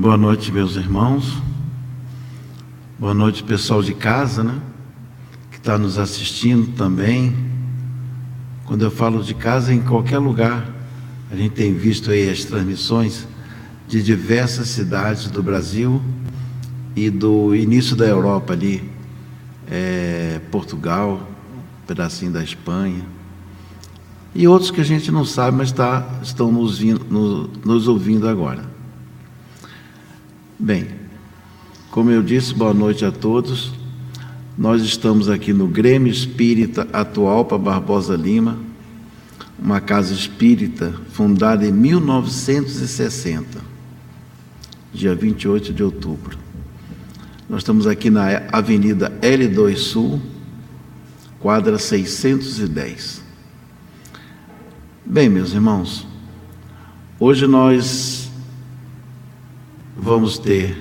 Boa noite, meus irmãos. Boa noite, pessoal de casa, né? Que está nos assistindo também. Quando eu falo de casa, em qualquer lugar, a gente tem visto aí as transmissões de diversas cidades do Brasil e do início da Europa ali, é, Portugal, um pedacinho da Espanha e outros que a gente não sabe, mas tá, estão nos, nos, nos ouvindo agora. Bem, como eu disse, boa noite a todos. Nós estamos aqui no Grêmio Espírita Atual para Barbosa Lima, uma casa espírita fundada em 1960, dia 28 de outubro. Nós estamos aqui na Avenida L2 Sul, quadra 610. Bem, meus irmãos, hoje nós vamos ter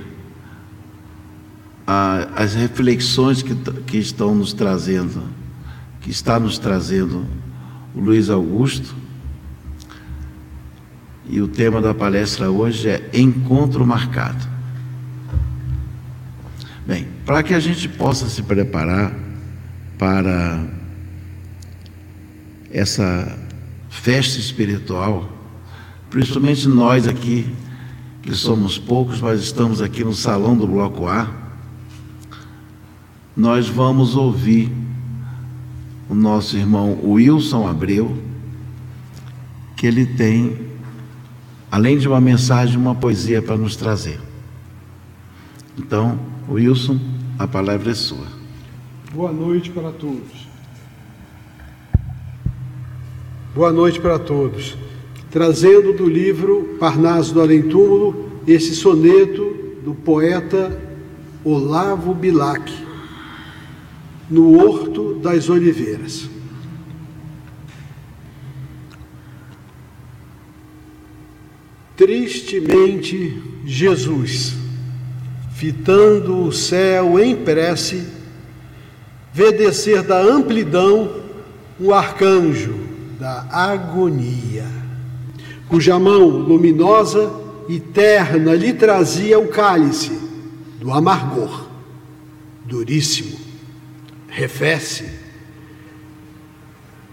a, as reflexões que, que estão nos trazendo, que está nos trazendo o Luiz Augusto. E o tema da palestra hoje é Encontro Marcado. Bem, para que a gente possa se preparar para essa festa espiritual, principalmente nós aqui, que somos poucos, mas estamos aqui no salão do Bloco A, nós vamos ouvir o nosso irmão Wilson Abreu, que ele tem, além de uma mensagem, uma poesia para nos trazer. Então, Wilson, a palavra é sua. Boa noite para todos. Boa noite para todos. Trazendo do livro Parnaso do Além Túmulo esse soneto do poeta Olavo Bilac, No Horto das Oliveiras. Tristemente, Jesus, fitando o céu em prece, vê descer da amplidão um arcanjo da agonia, cuja mão luminosa e terna lhe trazia o cálice do amargor, duríssimo, refece.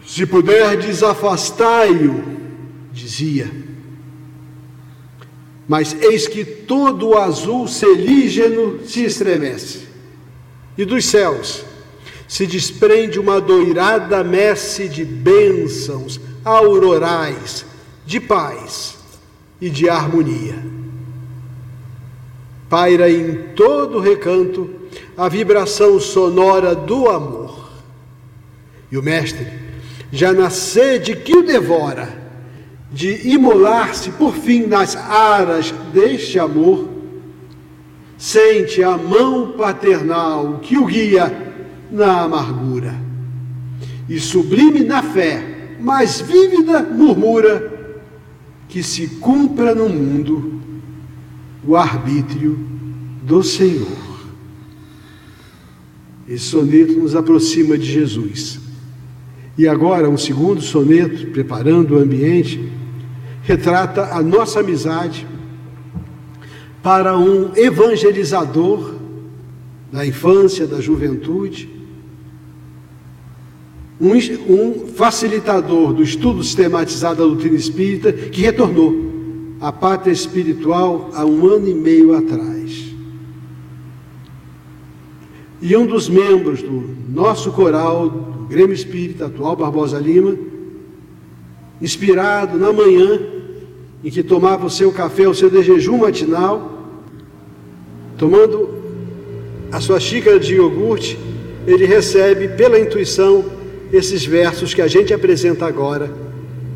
Se puderdes, afastai-o, dizia. Mas eis que todo o azul celígeno se estremece, e dos céus se desprende uma doirada messe de bênçãos aurorais, de paz e de harmonia. Paira em todo recanto a vibração sonora do amor. E o Mestre, já na sede que o devora, de imolar-se por fim nas aras deste amor, sente a mão paternal que o guia na amargura. E sublime na fé, mas vívida murmura que se cumpra no mundo o arbítrio do Senhor. Esse soneto nos aproxima de Jesus. E agora, um segundo soneto, preparando o ambiente, retrata a nossa amizade para um evangelizador da infância, da juventude, um, um facilitador do estudo sistematizado da doutrina espírita que retornou à pátria espiritual há um ano e meio atrás. E um dos membros do nosso coral, do Grêmio Espírita, atual Barbosa Lima, inspirado na manhã em que tomava o seu café, o seu de jejum matinal, tomando a sua xícara de iogurte, ele recebe pela intuição esses versos que a gente apresenta agora,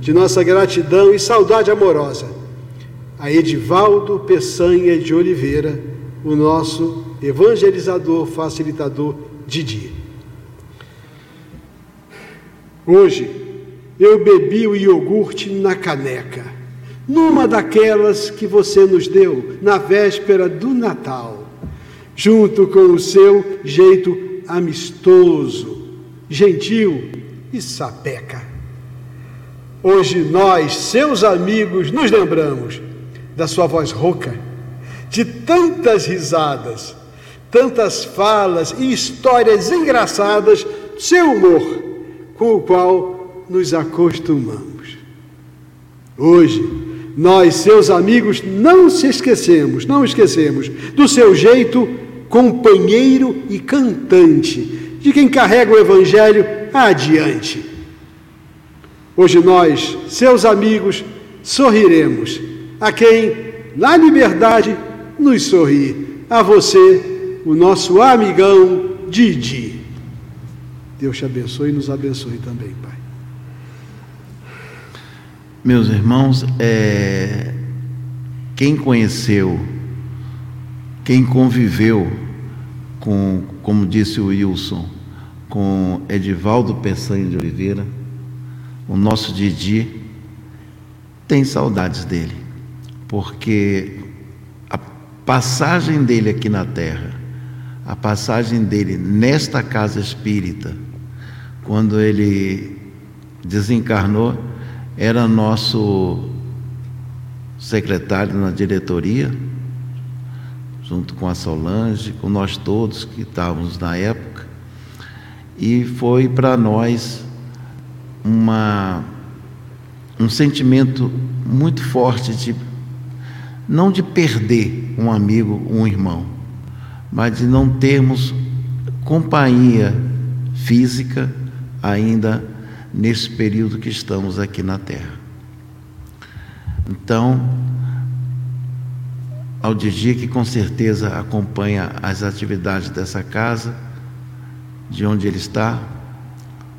de nossa gratidão e saudade amorosa, a Edivaldo Peçanha de Oliveira, o nosso evangelizador, facilitador Didi. Hoje eu bebi o iogurte na caneca, numa daquelas que você nos deu na véspera do Natal, junto com o seu jeito amistoso gentil e sapeca. Hoje nós, seus amigos, nos lembramos da sua voz rouca, de tantas risadas, tantas falas e histórias engraçadas, seu humor, com o qual nos acostumamos. Hoje, nós, seus amigos, não se esquecemos, não esquecemos do seu jeito companheiro e cantante, de quem carrega o Evangelho adiante. Hoje nós, seus amigos, sorriremos a quem, na liberdade, nos sorri. A você, o nosso amigão Didi. Deus te abençoe e nos abençoe também, Pai. Meus irmãos, é, quem conheceu, quem conviveu com, como disse o Wilson, com Edivaldo Peçanha de Oliveira, o nosso Didi, tem saudades dele, porque a passagem dele aqui na terra, a passagem dele nesta casa espírita, quando ele desencarnou, era nosso secretário na diretoria, junto com a Solange, com nós todos que estávamos na época, e foi para nós uma, um sentimento muito forte de não de perder um amigo, um irmão, mas de não termos companhia física ainda nesse período que estamos aqui na Terra. Então, ao Didi, que com certeza acompanha as atividades dessa casa, de onde ele está,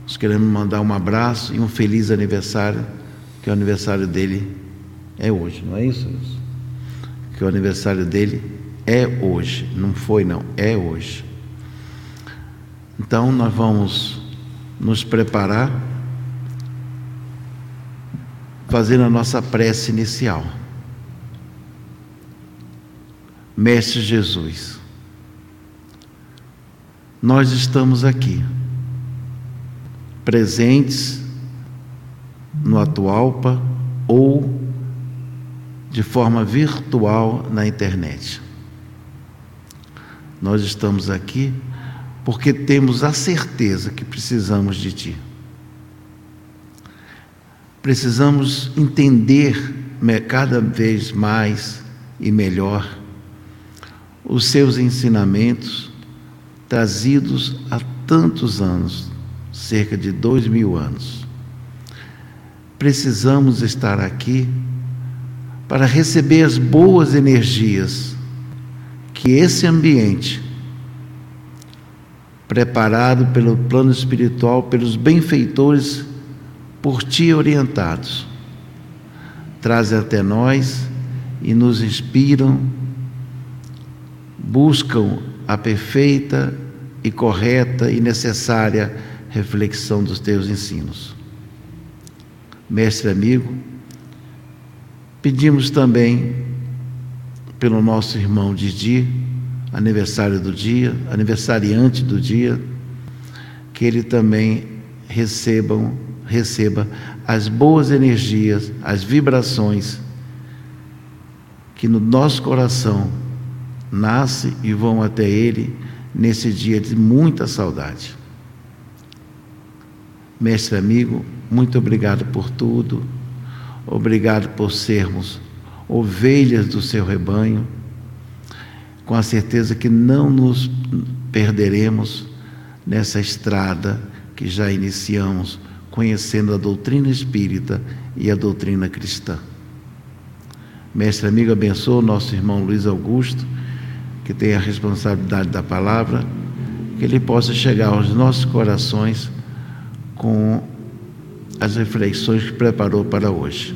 nós queremos mandar um abraço e um feliz aniversário, que o aniversário dele é hoje, não é isso? Que o aniversário dele é hoje, não foi não, é hoje. Então nós vamos nos preparar fazendo a nossa prece inicial. Mestre Jesus, nós estamos aqui, presentes no Atualpa ou de forma virtual na internet. Nós estamos aqui porque temos a certeza que precisamos de Ti. Precisamos entender cada vez mais e melhor os Seus ensinamentos trazidos há tantos anos cerca de dois mil anos. Precisamos estar aqui para receber as boas energias que esse ambiente, preparado pelo plano espiritual, pelos benfeitores por ti orientados, trazem até nós e nos inspiram, buscam a perfeita e correta e necessária reflexão dos teus ensinos. Mestre amigo, pedimos também pelo nosso irmão Didi, aniversário do dia, aniversariante do dia, que ele também recebam receba as boas energias, as vibrações que no nosso coração nasce e vão até ele nesse dia de muita saudade. Mestre amigo, muito obrigado por tudo. Obrigado por sermos ovelhas do seu rebanho, com a certeza que não nos perderemos nessa estrada que já iniciamos conhecendo a doutrina espírita e a doutrina cristã. Mestre amigo, abençoa o nosso irmão Luiz Augusto, que tem a responsabilidade da palavra, que ele possa chegar aos nossos corações com as reflexões que preparou para hoje.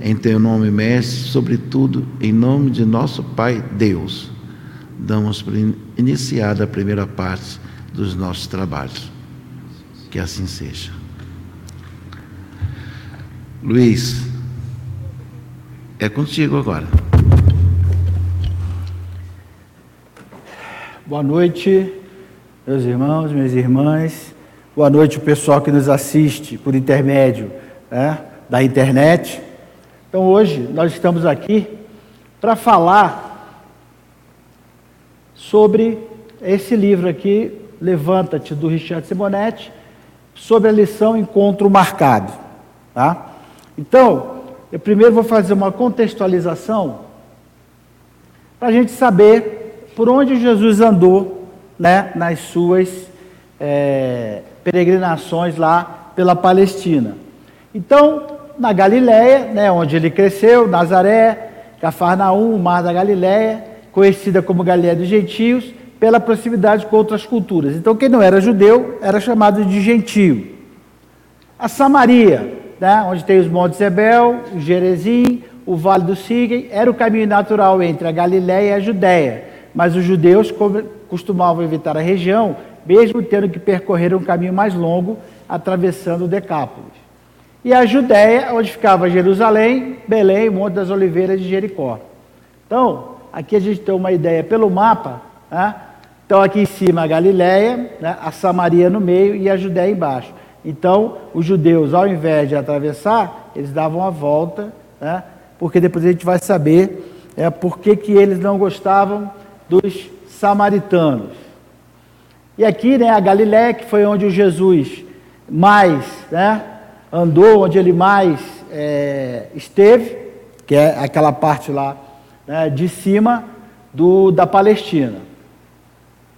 Em teu nome, Mestre, sobretudo em nome de nosso Pai Deus, damos por iniciada a primeira parte dos nossos trabalhos. Que assim seja. Luiz, é contigo agora. Boa noite, meus irmãos, minhas irmãs. Boa noite, o pessoal que nos assiste por intermédio né, da internet. Então, hoje nós estamos aqui para falar sobre esse livro aqui, Levanta-te, do Richard Simonetti, sobre a lição Encontro Marcado. Tá? Então, eu primeiro vou fazer uma contextualização para a gente saber por onde Jesus andou né, nas suas é, peregrinações lá pela Palestina. Então, na Galiléia, né, onde ele cresceu, Nazaré, Cafarnaum, Mar da Galiléia, conhecida como Galiléia dos Gentios, pela proximidade com outras culturas. Então, quem não era judeu era chamado de gentio. A Samaria, né, onde tem os Montes Ebel, o Gerezim, o Vale do Sigem, era o caminho natural entre a Galiléia e a Judéia, mas os judeus costumavam evitar a região, mesmo tendo que percorrer um caminho mais longo, atravessando o Decápolis. E a Judéia, onde ficava Jerusalém, Belém, Monte das Oliveiras de Jericó. Então, aqui a gente tem uma ideia pelo mapa, né? Então, aqui em cima a Galiléia, né? a Samaria no meio e a Judéia embaixo. Então, os judeus, ao invés de atravessar, eles davam a volta, né? porque depois a gente vai saber é, por que, que eles não gostavam dos samaritanos. E aqui, né, a Galiléia, que foi onde o Jesus mais né, andou, onde ele mais é, esteve, que é aquela parte lá né, de cima do, da Palestina.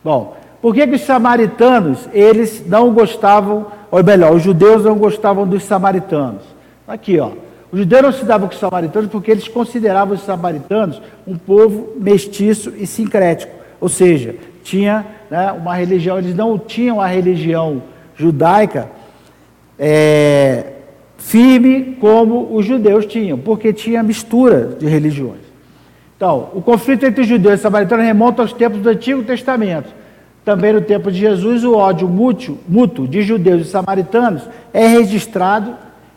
Bom, por que, que os samaritanos, eles não gostavam, ou melhor, os judeus não gostavam dos samaritanos? Aqui, ó. Os judeus não se davam com os samaritanos porque eles consideravam os samaritanos um povo mestiço e sincrético. Ou seja, tinha né, uma religião, eles não tinham a religião judaica é, firme como os judeus tinham, porque tinha mistura de religiões. Então, o conflito entre os judeus e samaritanos remonta aos tempos do Antigo Testamento. Também no tempo de Jesus, o ódio mútuo, mútuo de judeus e samaritanos é registrado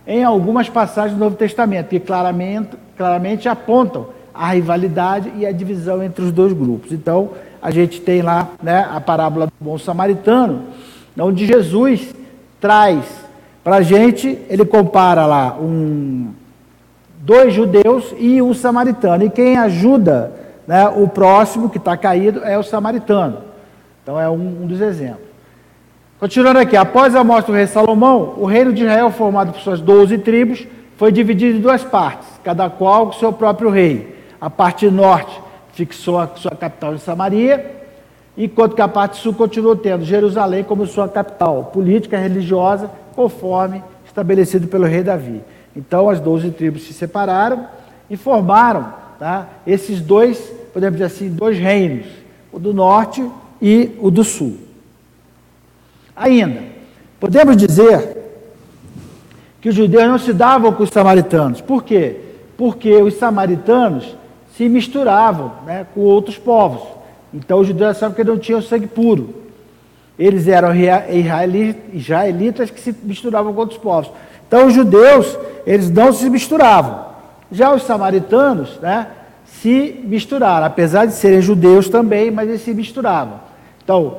em algumas passagens do Novo Testamento, que claramente, claramente apontam a rivalidade e a divisão entre os dois grupos. Então, a gente tem lá né, a parábola do bom samaritano, onde Jesus traz para a gente, ele compara lá um, dois judeus e um samaritano. E quem ajuda né, o próximo que está caído é o samaritano. Então é um, um dos exemplos. Continuando aqui, após a morte do rei Salomão, o reino de Israel, formado por suas doze tribos, foi dividido em duas partes, cada qual com seu próprio rei. A parte norte fixou a sua capital em Samaria, enquanto que a parte sul continuou tendo Jerusalém como sua capital política e religiosa, conforme estabelecido pelo rei Davi. Então as doze tribos se separaram e formaram tá, esses dois, podemos dizer assim, dois reinos, o do norte e o do sul. Ainda, podemos dizer que os judeus não se davam com os samaritanos. Por quê? Porque os samaritanos se misturavam né, com outros povos. Então os judeus achavam que não tinham sangue puro. Eles eram israelitas que se misturavam com outros povos. Então os judeus, eles não se misturavam. Já os samaritanos, né, se misturaram, apesar de serem judeus também, mas eles se misturavam. Então,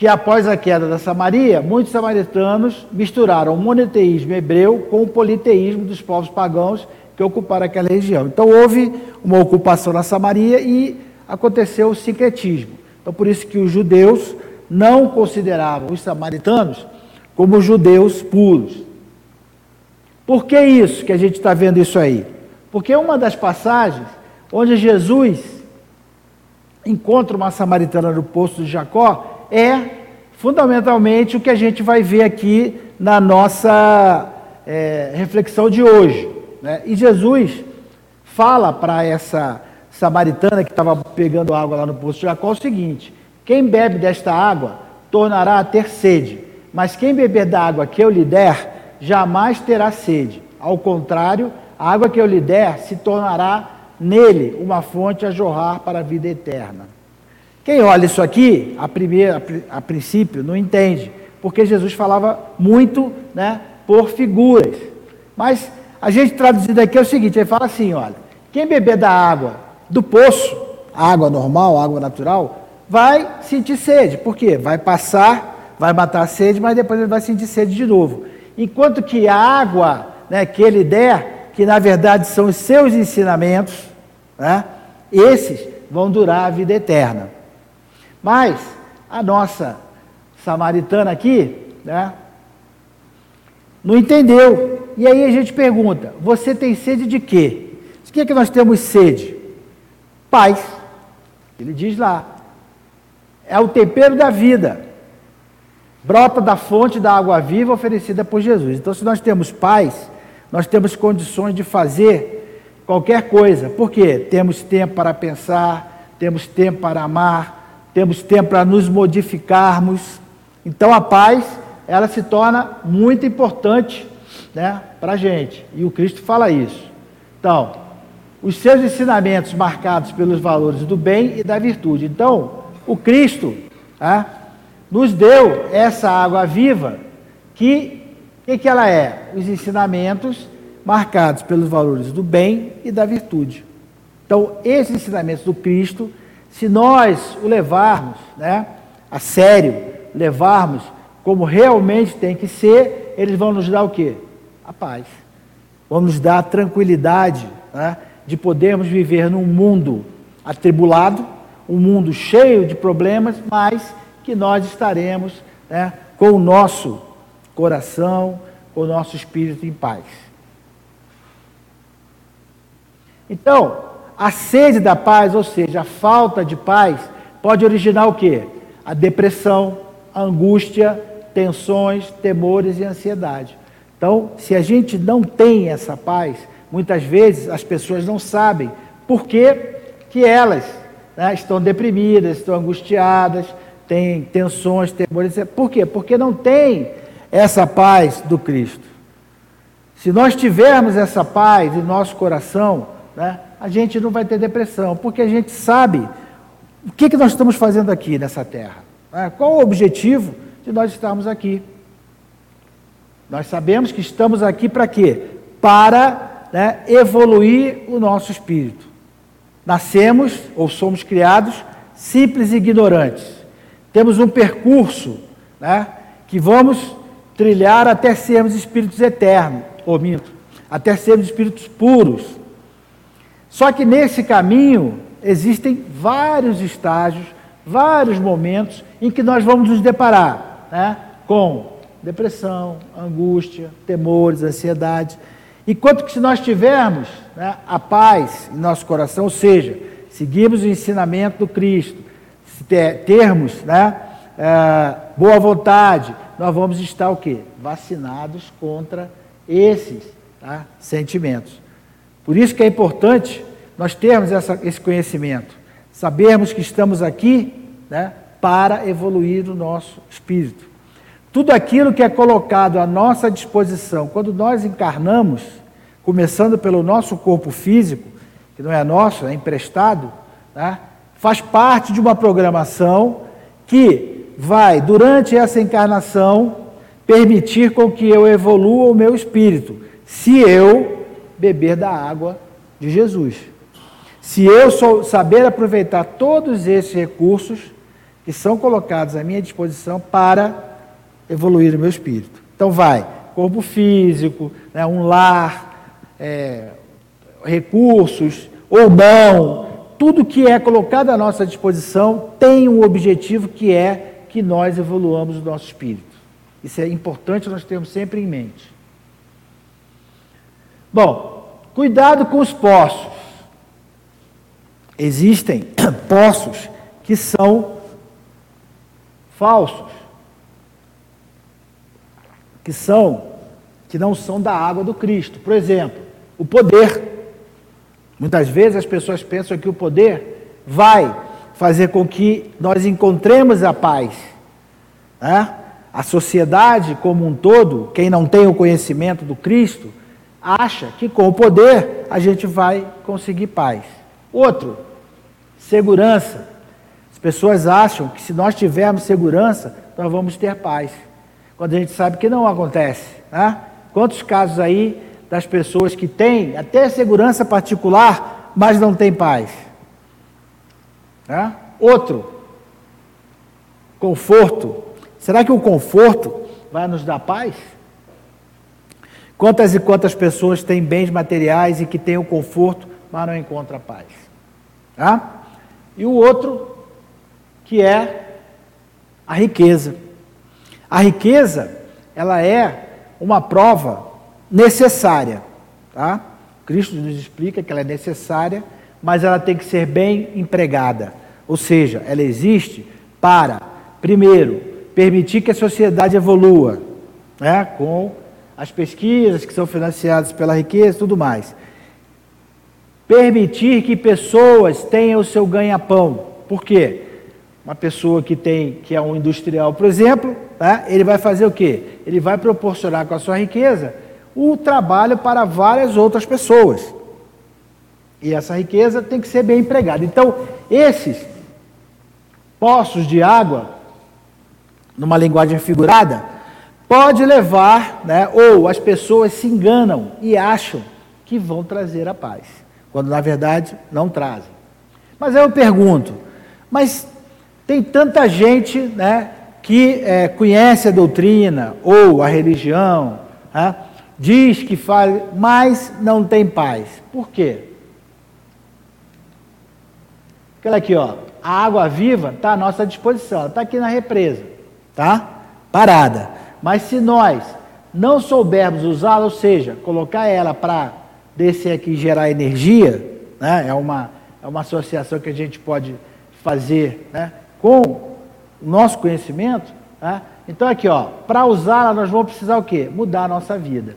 que após a queda da Samaria, muitos samaritanos misturaram o monoteísmo hebreu com o politeísmo dos povos pagãos que ocuparam aquela região. Então houve uma ocupação na Samaria e aconteceu o sincretismo. Então por isso que os judeus não consideravam os samaritanos como judeus puros. Por que isso que a gente está vendo isso aí? Porque uma das passagens onde Jesus encontra uma samaritana no poço de Jacó é fundamentalmente o que a gente vai ver aqui na nossa é, reflexão de hoje. Né? E Jesus fala para essa samaritana que estava pegando água lá no poço de Jacó o seguinte: quem bebe desta água tornará a ter sede, mas quem beber da água que eu lhe der, jamais terá sede. Ao contrário, a água que eu lhe der se tornará nele uma fonte a jorrar para a vida eterna. Quem olha isso aqui, a, primeira, a princípio, não entende, porque Jesus falava muito né, por figuras. Mas a gente traduzido aqui é o seguinte: ele fala assim: olha, quem beber da água do poço, água normal, água natural, vai sentir sede. Por quê? Vai passar, vai matar a sede, mas depois ele vai sentir sede de novo. Enquanto que a água né, que ele der, que na verdade são os seus ensinamentos, né, esses vão durar a vida eterna. Mas a nossa samaritana aqui, né, não entendeu. E aí a gente pergunta: você tem sede de quê? De que é que nós temos sede? Paz. Ele diz lá. É o tempero da vida. Brota da fonte da água viva oferecida por Jesus. Então, se nós temos paz, nós temos condições de fazer qualquer coisa. Por quê? Temos tempo para pensar, temos tempo para amar, temos tempo para nos modificarmos. Então, a paz, ela se torna muito importante né, para a gente. E o Cristo fala isso. Então, os seus ensinamentos marcados pelos valores do bem e da virtude. Então, o Cristo ah, nos deu essa água viva que, que, que ela é? Os ensinamentos marcados pelos valores do bem e da virtude. Então, esses ensinamentos do Cristo, se nós o levarmos né, a sério, levarmos como realmente tem que ser, eles vão nos dar o quê? A paz. Vão nos dar a tranquilidade, né? de podermos viver num mundo atribulado, um mundo cheio de problemas, mas que nós estaremos né, com o nosso coração, com o nosso espírito em paz. Então, a sede da paz, ou seja, a falta de paz, pode originar o quê? A depressão, a angústia, tensões, temores e ansiedade. Então, se a gente não tem essa paz, Muitas vezes as pessoas não sabem por que, que elas né, estão deprimidas, estão angustiadas, têm tensões, temores. Por quê? Porque não tem essa paz do Cristo. Se nós tivermos essa paz em nosso coração, né, a gente não vai ter depressão, porque a gente sabe o que, que nós estamos fazendo aqui nessa terra. Né? Qual o objetivo de nós estarmos aqui? Nós sabemos que estamos aqui para quê? Para né, evoluir o nosso espírito. Nascemos ou somos criados simples e ignorantes. Temos um percurso né, que vamos trilhar até sermos espíritos eternos, ou minto, até sermos espíritos puros. Só que nesse caminho existem vários estágios, vários momentos em que nós vamos nos deparar né, com depressão, angústia, temores, ansiedade. Enquanto que se nós tivermos né, a paz em nosso coração, ou seja, seguirmos o ensinamento do Cristo, termos né, é, boa vontade, nós vamos estar o quê? Vacinados contra esses tá, sentimentos. Por isso que é importante nós termos essa, esse conhecimento, sabermos que estamos aqui né, para evoluir o nosso espírito. Tudo aquilo que é colocado à nossa disposição quando nós encarnamos, começando pelo nosso corpo físico, que não é nosso, é emprestado, tá? faz parte de uma programação que vai, durante essa encarnação, permitir com que eu evolua o meu espírito, se eu beber da água de Jesus. Se eu sou, saber aproveitar todos esses recursos que são colocados à minha disposição para evoluir o meu espírito. Então vai, corpo físico, né, um lar, é, recursos ou não, tudo que é colocado à nossa disposição tem um objetivo que é que nós evoluamos o nosso espírito. Isso é importante nós termos sempre em mente. Bom, cuidado com os poços. Existem poços que são falsos, que são que não são da água do Cristo. Por exemplo, o poder. Muitas vezes as pessoas pensam que o poder vai fazer com que nós encontremos a paz. Né? A sociedade como um todo, quem não tem o conhecimento do Cristo, acha que com o poder a gente vai conseguir paz. Outro, segurança. As pessoas acham que se nós tivermos segurança, nós vamos ter paz. Quando a gente sabe que não acontece. Né? Quantos casos aí das pessoas que têm até segurança particular, mas não têm paz. É? Outro, conforto. Será que o conforto vai nos dar paz? Quantas e quantas pessoas têm bens materiais e que têm o conforto, mas não encontram paz? É? E o outro, que é a riqueza. A riqueza, ela é uma prova necessária, tá? Cristo nos explica que ela é necessária, mas ela tem que ser bem empregada. Ou seja, ela existe para, primeiro, permitir que a sociedade evolua, né, com as pesquisas que são financiadas pela riqueza tudo mais. Permitir que pessoas tenham o seu ganha-pão. Por quê? Uma pessoa que tem, que é um industrial, por exemplo, né, ele vai fazer o quê? Ele vai proporcionar com a sua riqueza o trabalho para várias outras pessoas. E essa riqueza tem que ser bem empregada. Então, esses poços de água, numa linguagem figurada, pode levar, né, ou as pessoas se enganam e acham que vão trazer a paz, quando na verdade não trazem. Mas aí eu pergunto, mas tem tanta gente né, que é, conhece a doutrina ou a religião, né, diz que faz, mas não tem paz. Por quê? Aquela aqui, ó, a água viva está à nossa disposição, está aqui na represa, tá? Parada. Mas se nós não soubermos usá-la, ou seja, colocar ela para descer aqui e gerar energia, né? é, uma, é uma associação que a gente pode fazer né? com o nosso conhecimento. Né? Então, aqui, ó, para usá-la, nós vamos precisar o quê? Mudar a nossa vida.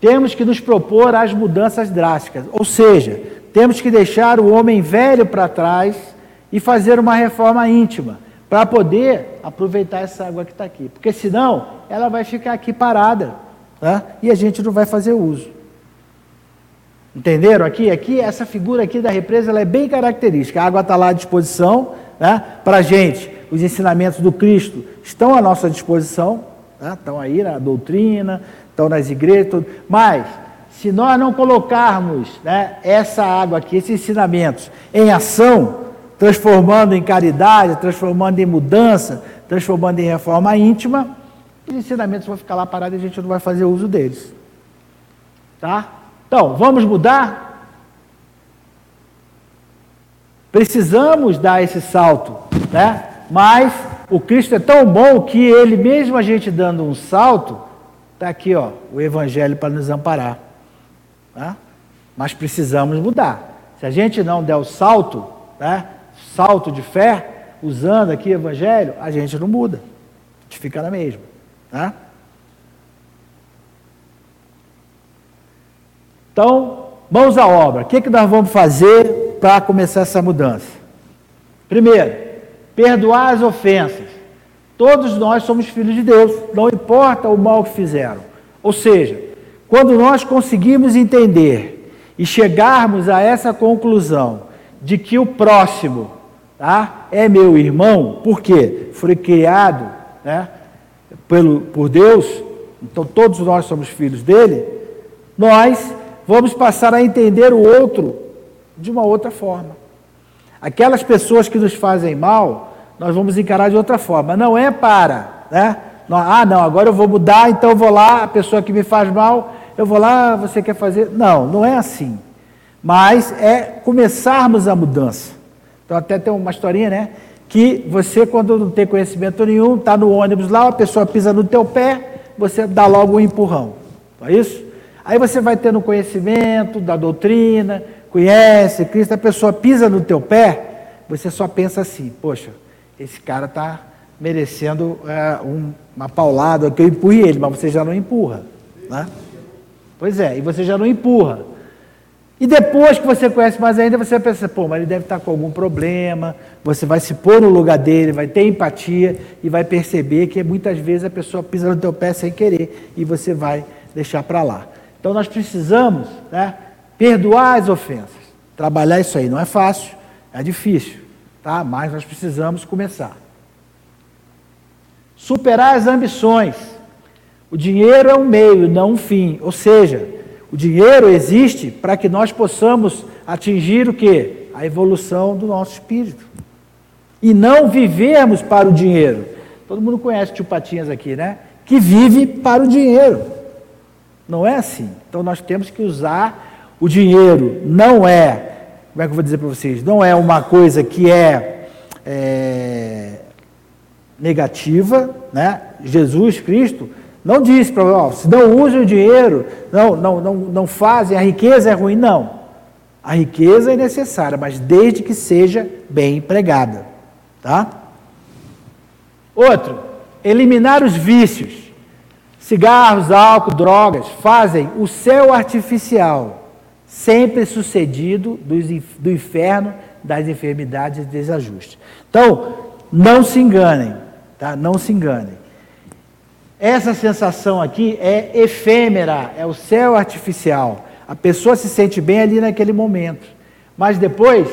Temos que nos propor as mudanças drásticas, ou seja, temos que deixar o homem velho para trás e fazer uma reforma íntima para poder aproveitar essa água que está aqui. Porque senão ela vai ficar aqui parada tá? e a gente não vai fazer uso. Entenderam aqui? Aqui, essa figura aqui da represa ela é bem característica. A água está lá à disposição né? para a gente. Os ensinamentos do Cristo estão à nossa disposição, tá? estão aí na doutrina, estão nas igrejas, tudo. mas se nós não colocarmos né, essa água aqui, esses ensinamentos, em ação, transformando em caridade, transformando em mudança, transformando em reforma íntima, os ensinamentos vão ficar lá parados e a gente não vai fazer uso deles. Tá? Então, vamos mudar? Precisamos dar esse salto, né? Mas o Cristo é tão bom que ele, mesmo a gente dando um salto, está aqui, ó, o Evangelho para nos amparar. Né? Mas precisamos mudar. Se a gente não der o salto, né? salto de fé, usando aqui o Evangelho, a gente não muda. A gente fica na mesma. Né? Então, mãos à obra. O que, que nós vamos fazer para começar essa mudança? Primeiro, perdoar as ofensas. Todos nós somos filhos de Deus, não importa o mal que fizeram. Ou seja, quando nós conseguimos entender e chegarmos a essa conclusão de que o próximo tá, é meu irmão, porque foi criado né, pelo, por Deus, então todos nós somos filhos dele, nós vamos passar a entender o outro de uma outra forma. Aquelas pessoas que nos fazem mal, nós vamos encarar de outra forma. Não é para, né? Ah, não, agora eu vou mudar, então eu vou lá, a pessoa que me faz mal, eu vou lá, você quer fazer. Não, não é assim. Mas é começarmos a mudança. Então, até tem uma historinha, né? Que você, quando não tem conhecimento nenhum, está no ônibus lá, a pessoa pisa no teu pé, você dá logo um empurrão. Não é isso? Aí você vai tendo conhecimento da doutrina, conhece Cristo, a pessoa pisa no teu pé, você só pensa assim, poxa, esse cara está merecendo é, um, uma paulada, que eu empurre ele, mas você já não empurra. Né? Pois é, e você já não empurra. E depois que você conhece mais ainda, você pensa, pô, mas ele deve estar com algum problema, você vai se pôr no lugar dele, vai ter empatia e vai perceber que muitas vezes a pessoa pisa no teu pé sem querer e você vai deixar para lá. Então nós precisamos né, perdoar as ofensas. Trabalhar isso aí não é fácil, é difícil, tá? mas nós precisamos começar. Superar as ambições. O dinheiro é um meio, não um fim. Ou seja, o dinheiro existe para que nós possamos atingir o que? A evolução do nosso espírito. E não vivermos para o dinheiro. Todo mundo conhece o tio Patinhas aqui, né? Que vive para o dinheiro. Não é assim. Então nós temos que usar o dinheiro, não é como é que eu vou dizer para vocês? Não é uma coisa que é, é negativa, né? Jesus Cristo não para ó, se não usem o dinheiro, não, não, não, não fazem, a riqueza é ruim, não. A riqueza é necessária, mas desde que seja bem empregada, tá? Outro, eliminar os vícios. Cigarros, álcool, drogas fazem o céu artificial, sempre sucedido do inferno, das enfermidades e desajustes. Então, não se enganem, tá? Não se enganem. Essa sensação aqui é efêmera, é o céu artificial. A pessoa se sente bem ali naquele momento, mas depois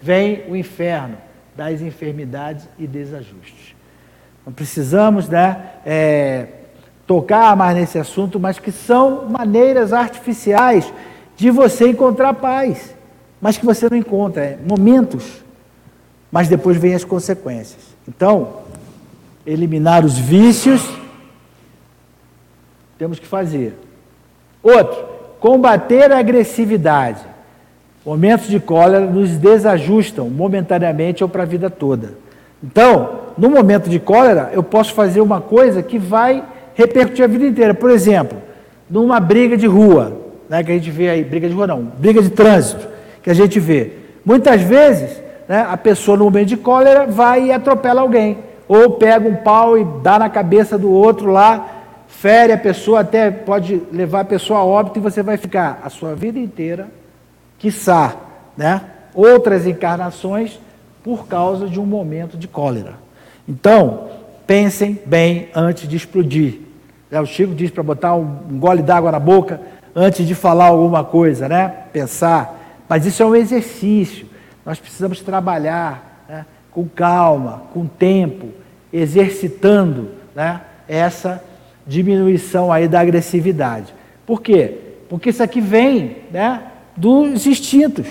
vem o inferno das enfermidades e desajustes. Não precisamos, né? É, tocar mais nesse assunto, mas que são maneiras artificiais de você encontrar paz, mas que você não encontra, é momentos, mas depois vem as consequências. Então, eliminar os vícios, temos que fazer. Outro, combater a agressividade. Momentos de cólera nos desajustam momentaneamente ou para a vida toda. Então, no momento de cólera, eu posso fazer uma coisa que vai repercutir a vida inteira. Por exemplo, numa briga de rua, né, que a gente vê aí, briga de rua não, briga de trânsito, que a gente vê. Muitas vezes, né, a pessoa no momento de cólera vai e atropela alguém, ou pega um pau e dá na cabeça do outro lá, fere a pessoa, até pode levar a pessoa a óbito e você vai ficar a sua vida inteira, quiçá, né, outras encarnações, por causa de um momento de cólera. Então, pensem bem antes de explodir. O Chico diz para botar um, gole d'água na boca antes de falar alguma coisa, né? Pensar. Mas isso é um exercício. Nós precisamos trabalhar né? com calma, com tempo, exercitando né? essa diminuição aí da agressividade. Por quê? Porque isso aqui vem né? dos instintos.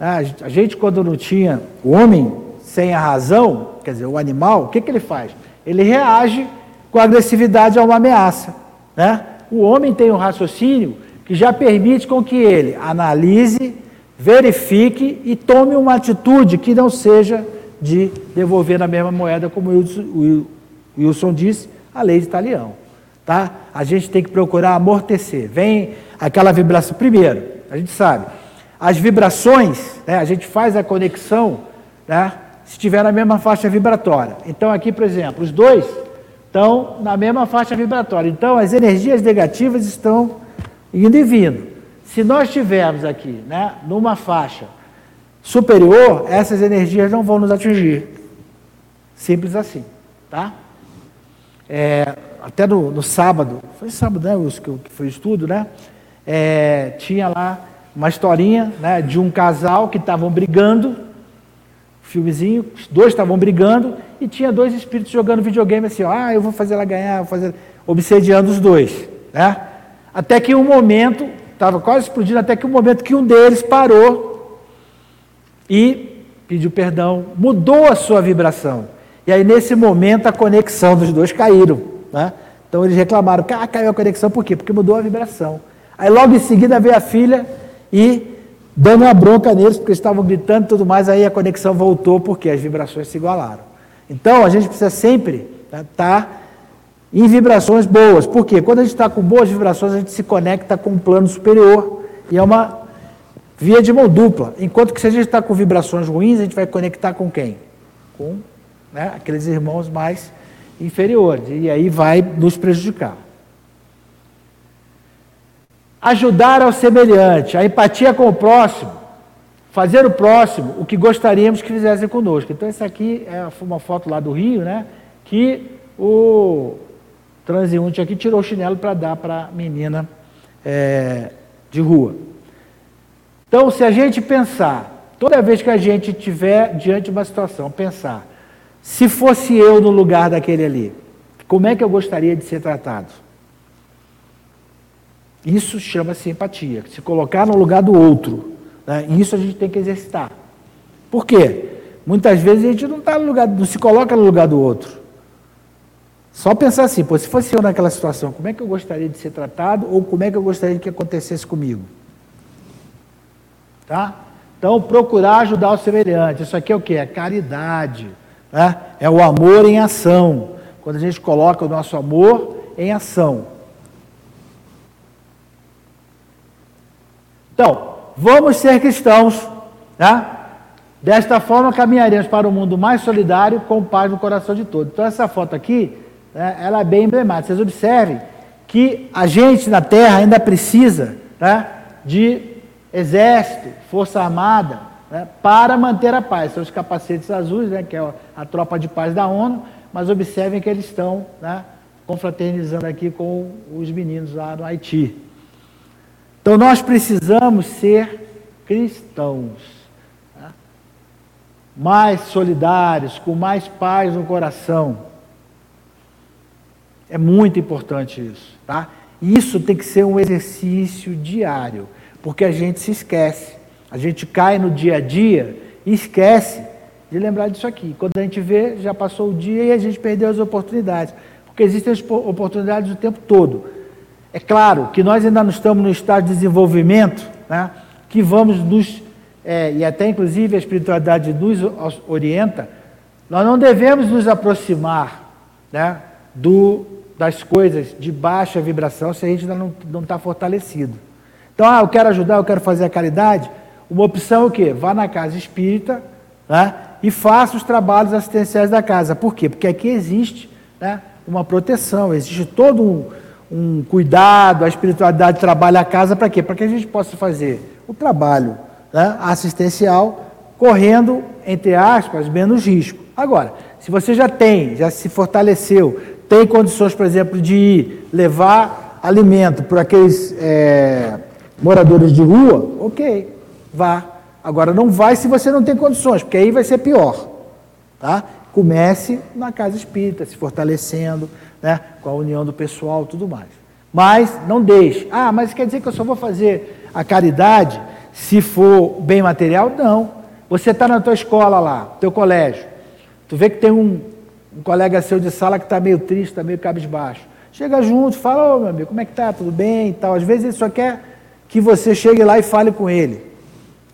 A gente, quando não tinha o homem sem a razão, quer dizer, o animal, o que, que ele faz? Ele reage com agressividade a uma ameaça. Né? O homem tem um raciocínio que já permite com que ele analise, verifique e tome uma atitude que não seja de devolver na mesma moeda, como o Wilson disse, a lei de Talião. Tá? A gente tem que procurar amortecer. Vem aquela vibração. Primeiro, a gente sabe, as vibrações, né, a gente faz a conexão né, se estiver na mesma faixa vibratória. Então, aqui, por exemplo, os dois estão na mesma faixa vibratória. Então, as energias negativas estão indo e vindo. Se nós estivermos aqui, né, numa faixa superior, essas energias não vão nos atingir. Simples assim, tá? É, até no, no, sábado, foi sábado, né, os, que, que foi estudo, né? É, tinha lá uma historinha né, de um casal que estavam brigando filmezinho, os dois estavam brigando e tinha dois espíritos jogando videogame assim, ó, ah, eu vou fazer ela ganhar, vou fazer, obsediando os dois, né? Até que um momento, estava quase explodindo, até que um momento que um deles parou e pediu perdão, mudou a sua vibração. E aí nesse momento a conexão dos dois caíram, né? Então eles reclamaram, ah, caiu a conexão, por quê? Porque mudou a vibração. Aí logo em seguida veio a filha e dando uma bronca neles, porque eles estavam gritando e tudo mais, aí a conexão voltou, porque as vibrações se igualaram. Então, a gente precisa sempre estar né, tá em vibrações boas. Por quê? Quando a gente está com boas vibrações, a gente se conecta com um plano superior, e é uma via de mão dupla. Enquanto que se a gente está com vibrações ruins, a gente vai conectar com quem? Com né, aqueles irmãos mais inferiores, e aí vai nos prejudicar ajudar ao semelhante, a empatia com o próximo, fazer o próximo o que gostaríamos que fizessem conosco. Então, essa aqui é uma foto lá do Rio, né? Que o transeunte aqui tirou o chinelo para dar para a menina é, de rua. Então, se a gente pensar, toda vez que a gente estiver diante de uma situação, pensar, se fosse eu no lugar daquele ali, como é que eu gostaria de ser tratado? Isso chama-se empatia, se colocar no lugar do outro. Né? E isso a gente tem que exercitar. Por quê? Muitas vezes a gente não, tá no lugar, não se coloca no lugar do outro. Só pensar assim, pô, se fosse eu naquela situação, como é que eu gostaria de ser tratado ou como é que eu gostaria que acontecesse comigo? Tá? Então, procurar ajudar o semelhante. Isso aqui é o que? É caridade. Né? É o amor em ação. Quando a gente coloca o nosso amor em ação. Então, vamos ser cristãos. Né? Desta forma, caminharemos para um mundo mais solidário, com paz no coração de todos. Então, essa foto aqui, né, ela é bem emblemática. Vocês observem que a gente na Terra ainda precisa né, de exército, força armada, né, para manter a paz. São os capacetes azuis, né, que é a tropa de paz da ONU, mas observem que eles estão né, confraternizando aqui com os meninos lá no Haiti. Então nós precisamos ser cristãos mais solidários, com mais paz no coração. É muito importante isso, tá? Isso tem que ser um exercício diário, porque a gente se esquece. A gente cai no dia a dia e esquece de lembrar disso aqui. Quando a gente vê, já passou o dia e a gente perdeu as oportunidades, porque existem as oportunidades o tempo todo. É claro que nós ainda não estamos no estado de desenvolvimento, né, que vamos nos é, e até inclusive a espiritualidade nos orienta, nós não devemos nos aproximar né, do, das coisas de baixa vibração se a gente ainda não está fortalecido. Então, ah, eu quero ajudar, eu quero fazer a caridade. Uma opção é o quê? Vá na casa espírita né, e faça os trabalhos assistenciais da casa. Por quê? Porque aqui existe né, uma proteção, existe todo um, um cuidado, a espiritualidade trabalha a casa para quê? Para que a gente possa fazer o trabalho né, assistencial, correndo, entre aspas, menos risco. Agora, se você já tem, já se fortaleceu, tem condições, por exemplo, de ir levar alimento para aqueles é, moradores de rua, ok, vá. Agora, não vai se você não tem condições, porque aí vai ser pior. Tá? Comece na casa espírita, se fortalecendo, né, com a união do pessoal tudo mais. Mas não deixe. Ah, mas quer dizer que eu só vou fazer a caridade se for bem material, não. Você está na tua escola lá, teu colégio. Tu vê que tem um, um colega seu de sala que está meio triste, está meio cabisbaixo. Chega junto, fala, ô meu amigo, como é que tá? Tudo bem e tal. Às vezes ele só quer que você chegue lá e fale com ele.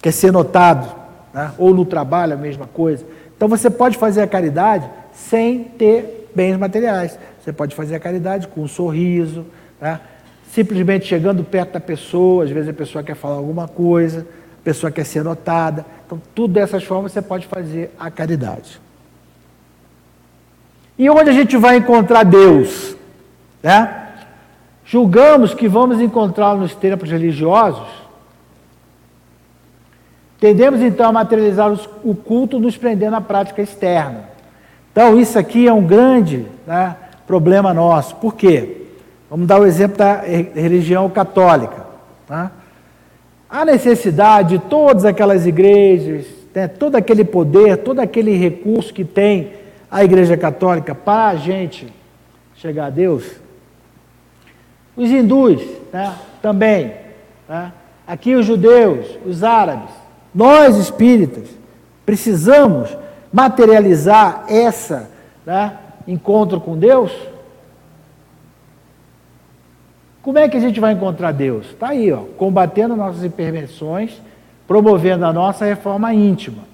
Quer ser notado. Né? Ou no trabalho, a mesma coisa. Então você pode fazer a caridade sem ter bens materiais. Você pode fazer a caridade com um sorriso, né? simplesmente chegando perto da pessoa, às vezes a pessoa quer falar alguma coisa, a pessoa quer ser notada. Então, tudo dessas formas você pode fazer a caridade. E onde a gente vai encontrar Deus? Né? Julgamos que vamos encontrá-lo nos tempos religiosos. Tendemos então a materializar o culto nos prendendo à prática externa. Então, isso aqui é um grande né, problema nosso. Por quê? Vamos dar o exemplo da religião católica. Tá? A necessidade de todas aquelas igrejas, né, todo aquele poder, todo aquele recurso que tem a Igreja Católica para a gente chegar a Deus. Os hindus né, também. Né? Aqui os judeus, os árabes, nós espíritas, precisamos materializar essa né, encontro com Deus como é que a gente vai encontrar Deus? Está aí, ó, combatendo nossas imperfeições, promovendo a nossa reforma íntima.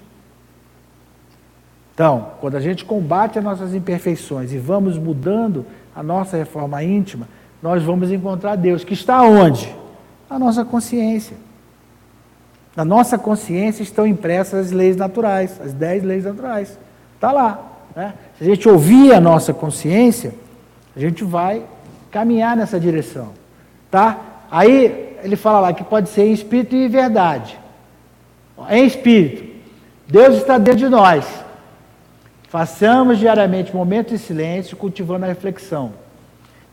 Então, quando a gente combate as nossas imperfeições e vamos mudando a nossa reforma íntima, nós vamos encontrar Deus, que está onde? Na nossa consciência. Na nossa consciência estão impressas as leis naturais, as dez leis naturais. Está lá. Né? Se a gente ouvir a nossa consciência, a gente vai caminhar nessa direção. Tá? Aí ele fala lá que pode ser em espírito e verdade. Em espírito. Deus está dentro de nós. Façamos diariamente momentos de silêncio, cultivando a reflexão.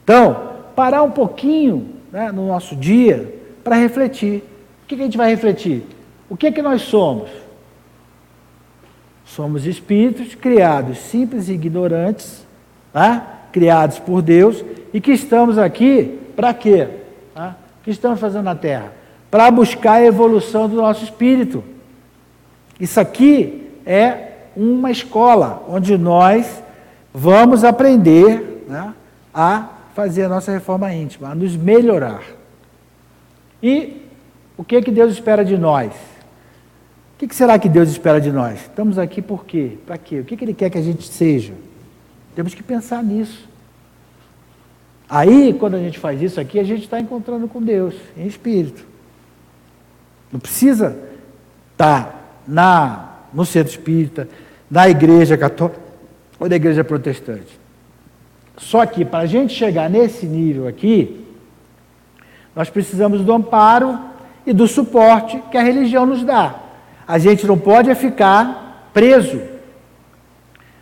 Então, parar um pouquinho né, no nosso dia para refletir. O que, a gente vai refletir? O que, que nós somos? Somos espíritos criados simples e ignorantes, tá? criados por Deus e que estamos aqui para quê? Tá? O que estamos fazendo na Terra? Para buscar a evolução do nosso espírito. Isso aqui é uma escola onde nós vamos aprender né, a fazer a nossa reforma íntima, a nos melhorar. E o que, que Deus espera de nós? O que será que Deus espera de nós? Estamos aqui por quê? Para quê? O que Ele quer que a gente seja? Temos que pensar nisso. Aí, quando a gente faz isso aqui, a gente está encontrando com Deus, em espírito. Não precisa estar tá na, no centro espírita, na igreja católica ou na igreja protestante. Só que para a gente chegar nesse nível aqui, nós precisamos do amparo e do suporte que a religião nos dá. A gente não pode ficar preso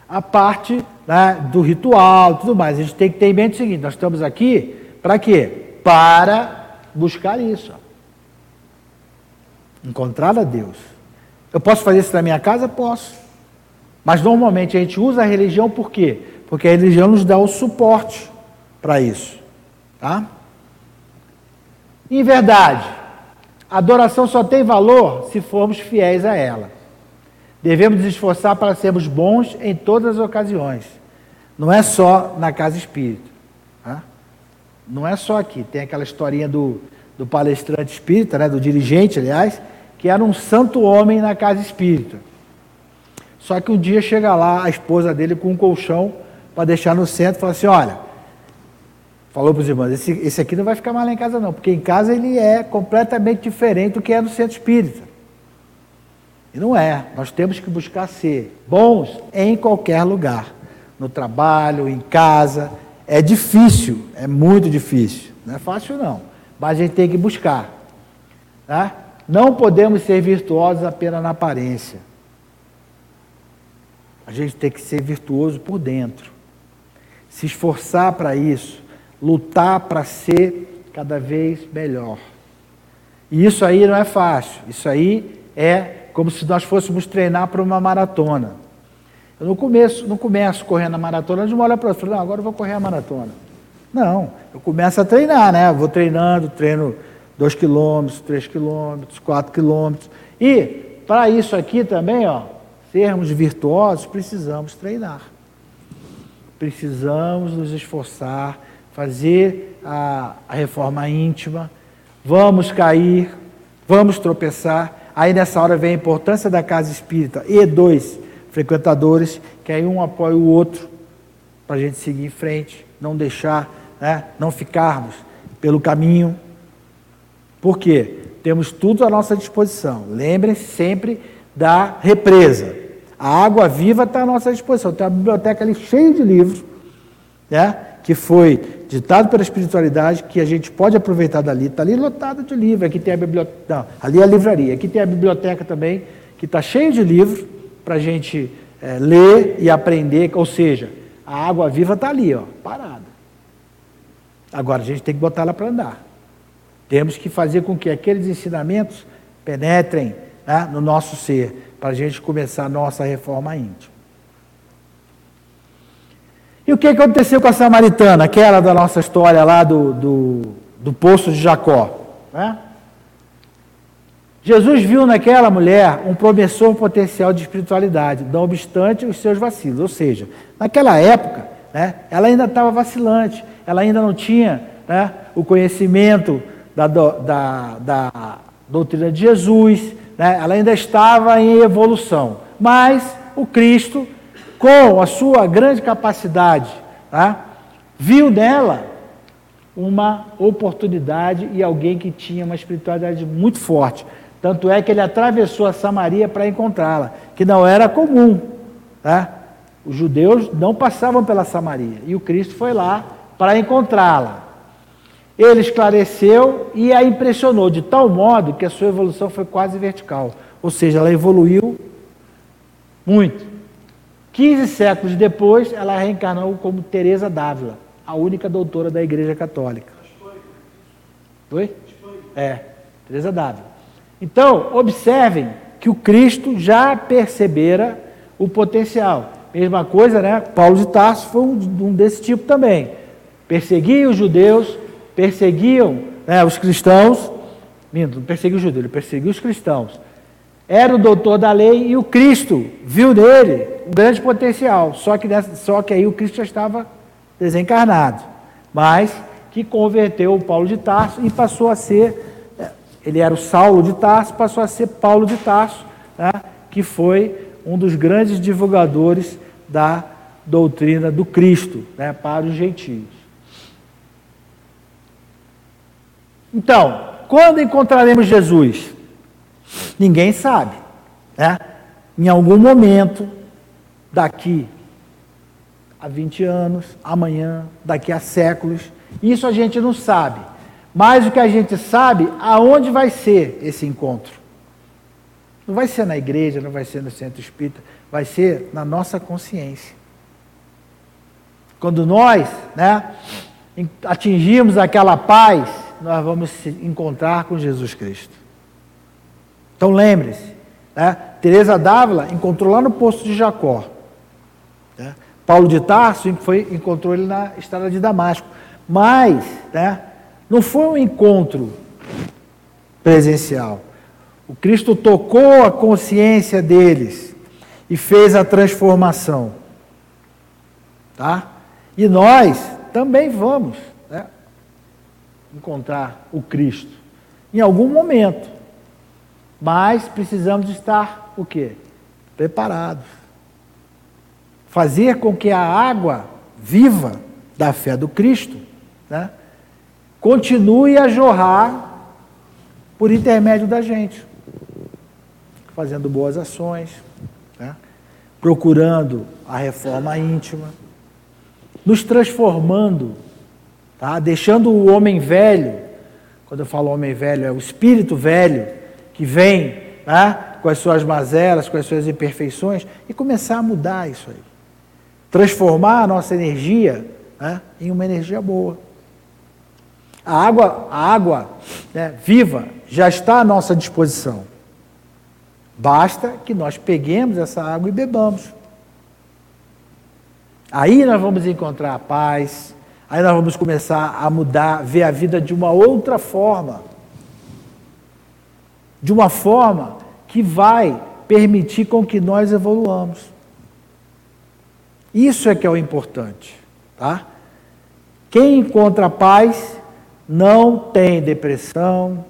à parte né, do ritual tudo mais. A gente tem que ter em mente o seguinte: nós estamos aqui para quê? Para buscar isso. Encontrar a Deus. Eu posso fazer isso na minha casa? Posso. Mas normalmente a gente usa a religião por quê? Porque a religião nos dá o suporte para isso. Tá? Em verdade, a adoração só tem valor se formos fiéis a ela. Devemos nos esforçar para sermos bons em todas as ocasiões. Não é só na casa espírita. Tá? Não é só aqui. Tem aquela historinha do, do palestrante espírita, né, do dirigente, aliás, que era um santo homem na casa espírita. Só que um dia chega lá a esposa dele com um colchão para deixar no centro e fala assim: olha, falou para os irmãos, esse, esse aqui não vai ficar mais lá em casa, não, porque em casa ele é completamente diferente do que é no centro espírita. E não é. Nós temos que buscar ser bons em qualquer lugar. No trabalho, em casa. É difícil, é muito difícil. Não é fácil, não. Mas a gente tem que buscar. Tá? Não podemos ser virtuosos apenas na aparência. A gente tem que ser virtuoso por dentro se esforçar para isso, lutar para ser cada vez melhor. E isso aí não é fácil, isso aí é como se nós fôssemos treinar para uma maratona. Eu não começo, não começo correndo a maratona de uma hora para outra, não, agora eu vou correr a maratona. Não, eu começo a treinar, né? Vou treinando, treino 2 quilômetros, 3 quilômetros, 4 quilômetros. E para isso aqui também, ó, sermos virtuosos, precisamos treinar precisamos nos esforçar, fazer a, a reforma íntima, vamos cair, vamos tropeçar. Aí nessa hora vem a importância da casa espírita e dois frequentadores, que aí um apoia o outro para a gente seguir em frente, não deixar, né, não ficarmos pelo caminho. Por quê? Temos tudo à nossa disposição. Lembrem-se sempre da represa. A água viva está à nossa disposição. Tem uma biblioteca ali cheia de livros, né? que foi ditado pela espiritualidade, que a gente pode aproveitar dali. Está ali lotado de livros. Aqui tem a biblioteca. Não, ali é a livraria. Aqui tem a biblioteca também, que está cheia de livros para a gente é, ler e aprender. Ou seja, a água viva está ali, ó, parada. Agora a gente tem que botar ela para andar. Temos que fazer com que aqueles ensinamentos penetrem né, no nosso ser para a gente começar a nossa reforma íntima. E o que aconteceu com a samaritana, aquela da nossa história lá do, do, do poço de Jacó? Né? Jesus viu naquela mulher um promissor potencial de espiritualidade, não obstante os seus vacilos. Ou seja, naquela época, né, ela ainda estava vacilante, ela ainda não tinha né, o conhecimento da, da, da doutrina de Jesus, né? ela ainda estava em evolução. Mas o Cristo, com a sua grande capacidade, tá? viu nela uma oportunidade e alguém que tinha uma espiritualidade muito forte. Tanto é que ele atravessou a Samaria para encontrá-la, que não era comum. Tá? Os judeus não passavam pela Samaria e o Cristo foi lá para encontrá-la. Ele esclareceu e a impressionou de tal modo que a sua evolução foi quase vertical. Ou seja, ela evoluiu muito. 15 séculos depois, ela reencarnou como Teresa d'Ávila, a única doutora da Igreja Católica. Foi? É, Teresa d'Ávila. Então, observem que o Cristo já percebera o potencial. Mesma coisa, né? Paulo de Tarso foi um desse tipo também. Perseguia os judeus, perseguiam né, os cristãos, minto, não perseguiu os judeus, ele perseguiu os cristãos. Era o doutor da lei e o Cristo viu nele um grande potencial, só que, nessa, só que aí o Cristo já estava desencarnado, mas que converteu o Paulo de Tarso e passou a ser, é, ele era o Saulo de Tarso, passou a ser Paulo de Tarso, né, que foi um dos grandes divulgadores da doutrina do Cristo né, para os gentios. Então, quando encontraremos Jesus? Ninguém sabe. Né? Em algum momento, daqui a 20 anos, amanhã, daqui a séculos, isso a gente não sabe. Mas o que a gente sabe, aonde vai ser esse encontro? Não vai ser na igreja, não vai ser no centro espírita, vai ser na nossa consciência. Quando nós né, atingimos aquela paz, nós vamos se encontrar com Jesus Cristo. Então lembre-se, né, Teresa Dávila encontrou lá no poço de Jacó. Né, Paulo de Tarso foi, encontrou ele na estrada de Damasco. Mas né, não foi um encontro presencial. O Cristo tocou a consciência deles e fez a transformação. Tá? E nós também vamos né, encontrar o Cristo em algum momento. Mas precisamos estar o quê? Preparados. Fazer com que a água viva da fé do Cristo né, continue a jorrar por intermédio da gente, fazendo boas ações, né, procurando a reforma íntima nos transformando, tá? deixando o homem velho, quando eu falo homem velho, é o espírito velho, que vem tá? com as suas mazelas, com as suas imperfeições, e começar a mudar isso aí. Transformar a nossa energia né, em uma energia boa. A água, a água né, viva já está à nossa disposição. Basta que nós peguemos essa água e bebamos. Aí nós vamos encontrar a paz, aí nós vamos começar a mudar, ver a vida de uma outra forma. De uma forma que vai permitir com que nós evoluamos. Isso é que é o importante, tá? Quem encontra paz não tem depressão,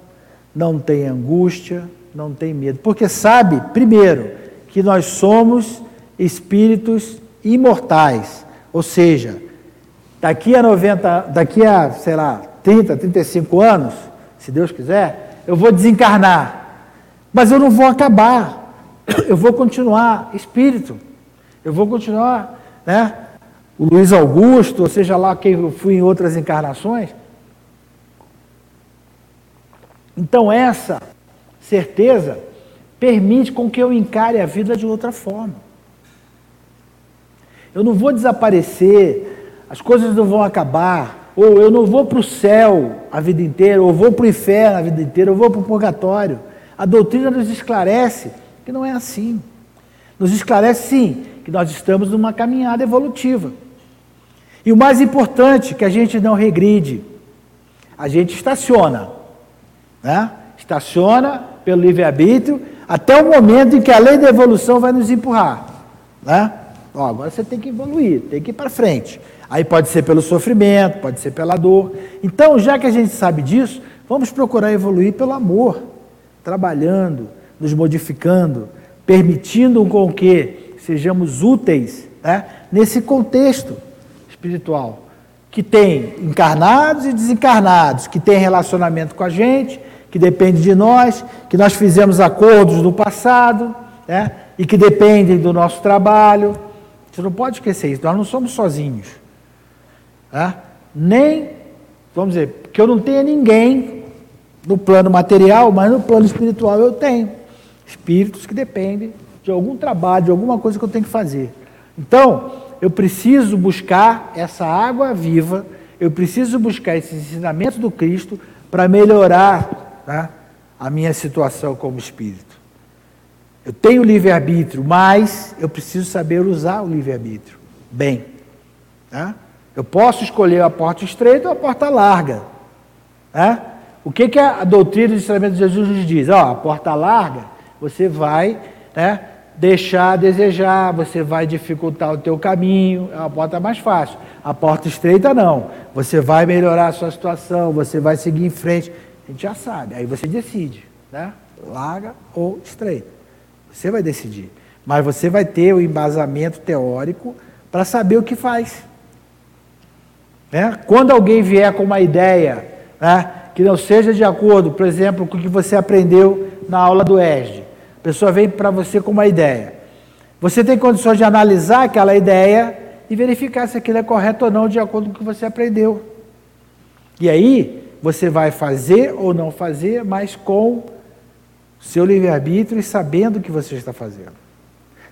não tem angústia, não tem medo, porque sabe, primeiro, que nós somos espíritos imortais. Ou seja, daqui a 90, daqui a, sei lá, 30, 35 anos, se Deus quiser, eu vou desencarnar. Mas eu não vou acabar. Eu vou continuar espírito. Eu vou continuar, né? O Luiz Augusto, ou seja lá quem eu fui em outras encarnações. Então essa certeza permite com que eu encare a vida de outra forma. Eu não vou desaparecer, as coisas não vão acabar, ou eu não vou para o céu a vida inteira, ou vou para o inferno a vida inteira, ou vou para o purgatório. A doutrina nos esclarece que não é assim. Nos esclarece sim que nós estamos numa caminhada evolutiva. E o mais importante, que a gente não regride. A gente estaciona. Né? Estaciona pelo livre-arbítrio até o momento em que a lei da evolução vai nos empurrar. Né? Ó, agora você tem que evoluir, tem que ir para frente. Aí pode ser pelo sofrimento, pode ser pela dor. Então, já que a gente sabe disso, vamos procurar evoluir pelo amor, trabalhando, nos modificando, permitindo com que sejamos úteis né, nesse contexto espiritual, que tem encarnados e desencarnados, que tem relacionamento com a gente, que depende de nós, que nós fizemos acordos no passado, né, e que dependem do nosso trabalho. Você não pode esquecer isso, nós não somos sozinhos. Tá? Nem, vamos dizer, que eu não tenha ninguém no plano material, mas no plano espiritual eu tenho. Espíritos que dependem de algum trabalho, de alguma coisa que eu tenho que fazer. Então, eu preciso buscar essa água viva, eu preciso buscar esses ensinamentos do Cristo para melhorar tá, a minha situação como espírito. Eu tenho livre-arbítrio, mas eu preciso saber usar o livre-arbítrio bem. Tá? Eu posso escolher a porta estreita ou a porta larga. Tá? O que, que a doutrina do ensinamento de Jesus nos diz? Ó, a porta larga, você vai né, deixar a desejar, você vai dificultar o teu caminho, é uma porta mais fácil. A porta estreita não. Você vai melhorar a sua situação, você vai seguir em frente. A gente já sabe, aí você decide, né? larga ou estreita. Você vai decidir. Mas você vai ter o embasamento teórico para saber o que faz. Né? Quando alguém vier com uma ideia né, que não seja de acordo, por exemplo, com o que você aprendeu na aula do ESD, a pessoa vem para você com uma ideia. Você tem condições de analisar aquela ideia e verificar se aquilo é correto ou não de acordo com o que você aprendeu. E aí, você vai fazer ou não fazer, mas com seu livre-arbítrio e sabendo o que você está fazendo.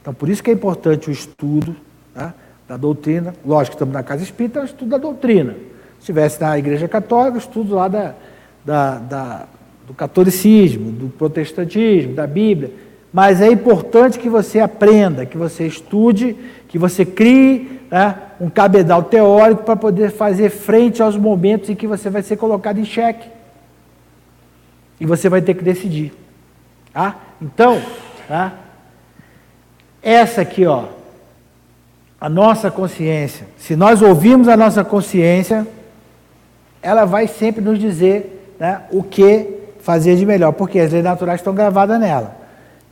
Então, por isso que é importante o estudo tá, da doutrina. Lógico que estamos na casa espírita, é o estudo da doutrina. Se estivesse na igreja católica, estudo lá da, da, da, do catolicismo, do protestantismo, da Bíblia. Mas é importante que você aprenda, que você estude, que você crie né, um cabedal teórico para poder fazer frente aos momentos em que você vai ser colocado em xeque. E você vai ter que decidir. Tá? Então, tá? essa aqui, ó, a nossa consciência, se nós ouvirmos a nossa consciência, ela vai sempre nos dizer né, o que fazer de melhor, porque as leis naturais estão gravadas nela.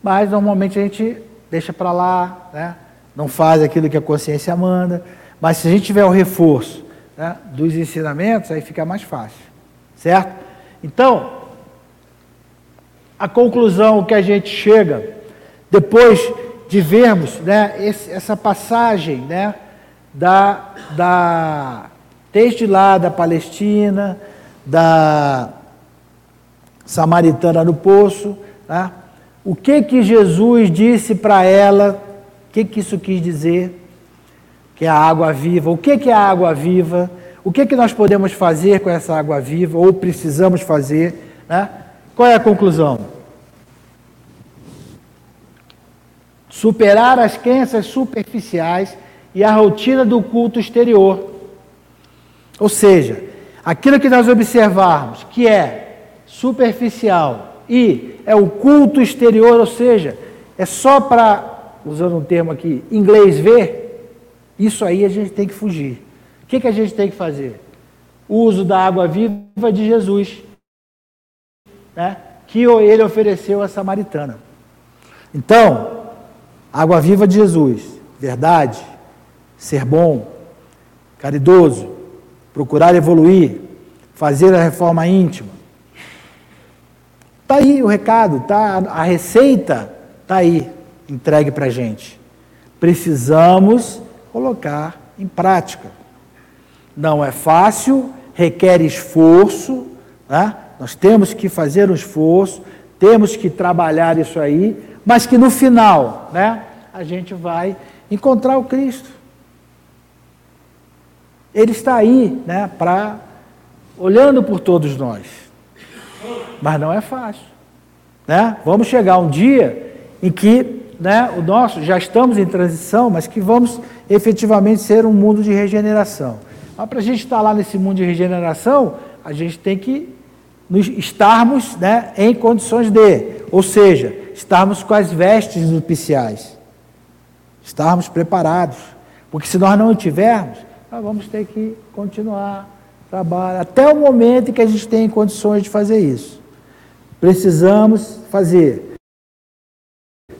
Mas normalmente a gente deixa para lá, né? não faz aquilo que a consciência manda. Mas se a gente tiver o reforço né, dos ensinamentos, aí fica mais fácil. Certo? Então, a conclusão que a gente chega, depois de vermos né, esse, essa passagem né, da, da, desde lá da Palestina, da Samaritana no poço, tá? o que que Jesus disse para ela o que, que isso quis dizer? Que é a água viva. O que, que é a água viva? O que, que nós podemos fazer com essa água viva ou precisamos fazer? Né? Qual é a conclusão? Superar as crenças superficiais e a rotina do culto exterior. Ou seja, aquilo que nós observarmos que é superficial e é o culto exterior, ou seja, é só para usando um termo aqui, inglês ver, isso aí a gente tem que fugir. O que, que a gente tem que fazer? O uso da água viva de Jesus, né? que ele ofereceu à samaritana. Então, água viva de Jesus, verdade, ser bom, caridoso, procurar evoluir, fazer a reforma íntima. Está aí o recado, tá? a receita está aí entregue para a gente. Precisamos colocar em prática. Não é fácil, requer esforço, né? nós temos que fazer um esforço, temos que trabalhar isso aí, mas que no final né, a gente vai encontrar o Cristo. Ele está aí né, para olhando por todos nós. Mas não é fácil. Né? Vamos chegar um dia em que né, o nosso, já estamos em transição, mas que vamos efetivamente ser um mundo de regeneração. Mas para a gente estar lá nesse mundo de regeneração, a gente tem que nos, estarmos né, em condições de, ou seja, estarmos com as vestes nupciais, estarmos preparados. Porque se nós não tivermos, nós vamos ter que continuar trabalho até o momento em que a gente tem condições de fazer isso. Precisamos fazer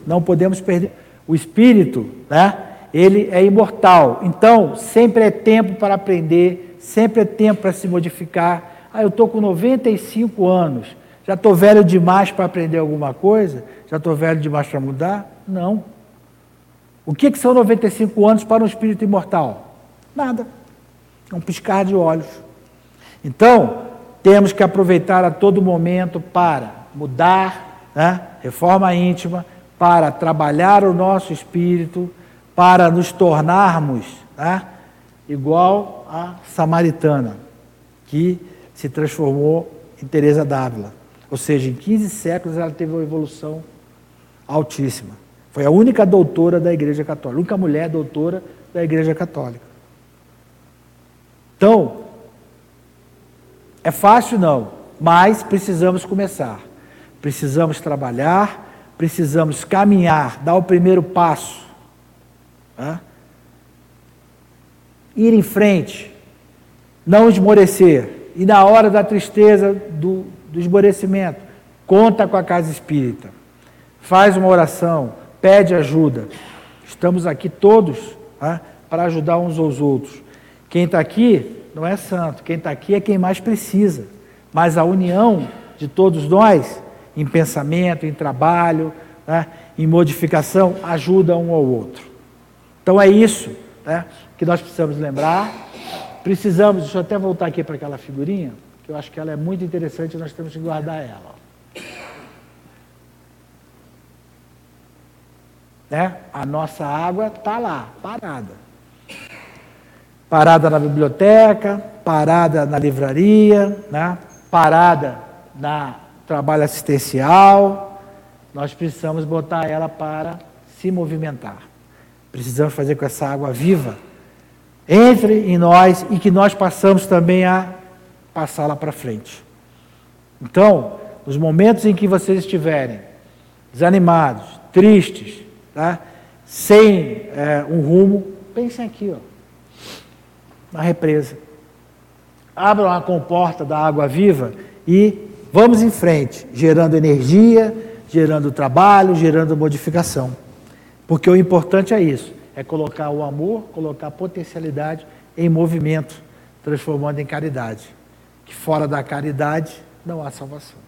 não podemos perder. O espírito, né? Ele é imortal. Então, sempre é tempo para aprender, sempre é tempo para se modificar. Ah, eu estou com 95 anos. Já estou velho demais para aprender alguma coisa? Já estou velho demais para mudar? Não. O que, que são 95 anos para um espírito imortal? Nada. É um piscar de olhos. Então, temos que aproveitar a todo momento para mudar, né? reforma íntima, para trabalhar o nosso espírito, para nos tornarmos tá? igual a samaritana, que se transformou em Teresa d'Ávila. Ou seja, em 15 séculos ela teve uma evolução altíssima. Foi a única doutora da Igreja Católica, a única mulher doutora da Igreja Católica. Então, é fácil não, mas precisamos começar. Precisamos trabalhar, precisamos caminhar, dar o primeiro passo, né? ir em frente, não esmorecer. E na hora da tristeza, do, do esmorecimento, conta com a casa espírita. Faz uma oração, pede ajuda. Estamos aqui todos tá? para ajudar uns aos outros. Quem está aqui não é santo, quem está aqui é quem mais precisa. Mas a união de todos nós, em pensamento, em trabalho, né? em modificação, ajuda um ao outro. Então é isso né? que nós precisamos lembrar. Precisamos, deixa eu até voltar aqui para aquela figurinha, que eu acho que ela é muito interessante e nós temos que guardar ela. Né? A nossa água está lá, parada. Parada na biblioteca, parada na livraria, né? parada na trabalho assistencial. Nós precisamos botar ela para se movimentar. Precisamos fazer com essa água viva entre em nós e que nós passamos também a passá-la para frente. Então, nos momentos em que vocês estiverem desanimados, tristes, tá? sem é, um rumo, pensem aqui, ó, na represa. Abram a comporta da água viva e vamos em frente, gerando energia, gerando trabalho, gerando modificação. Porque o importante é isso, é colocar o amor, colocar a potencialidade em movimento, transformando em caridade. Que fora da caridade não há salvação.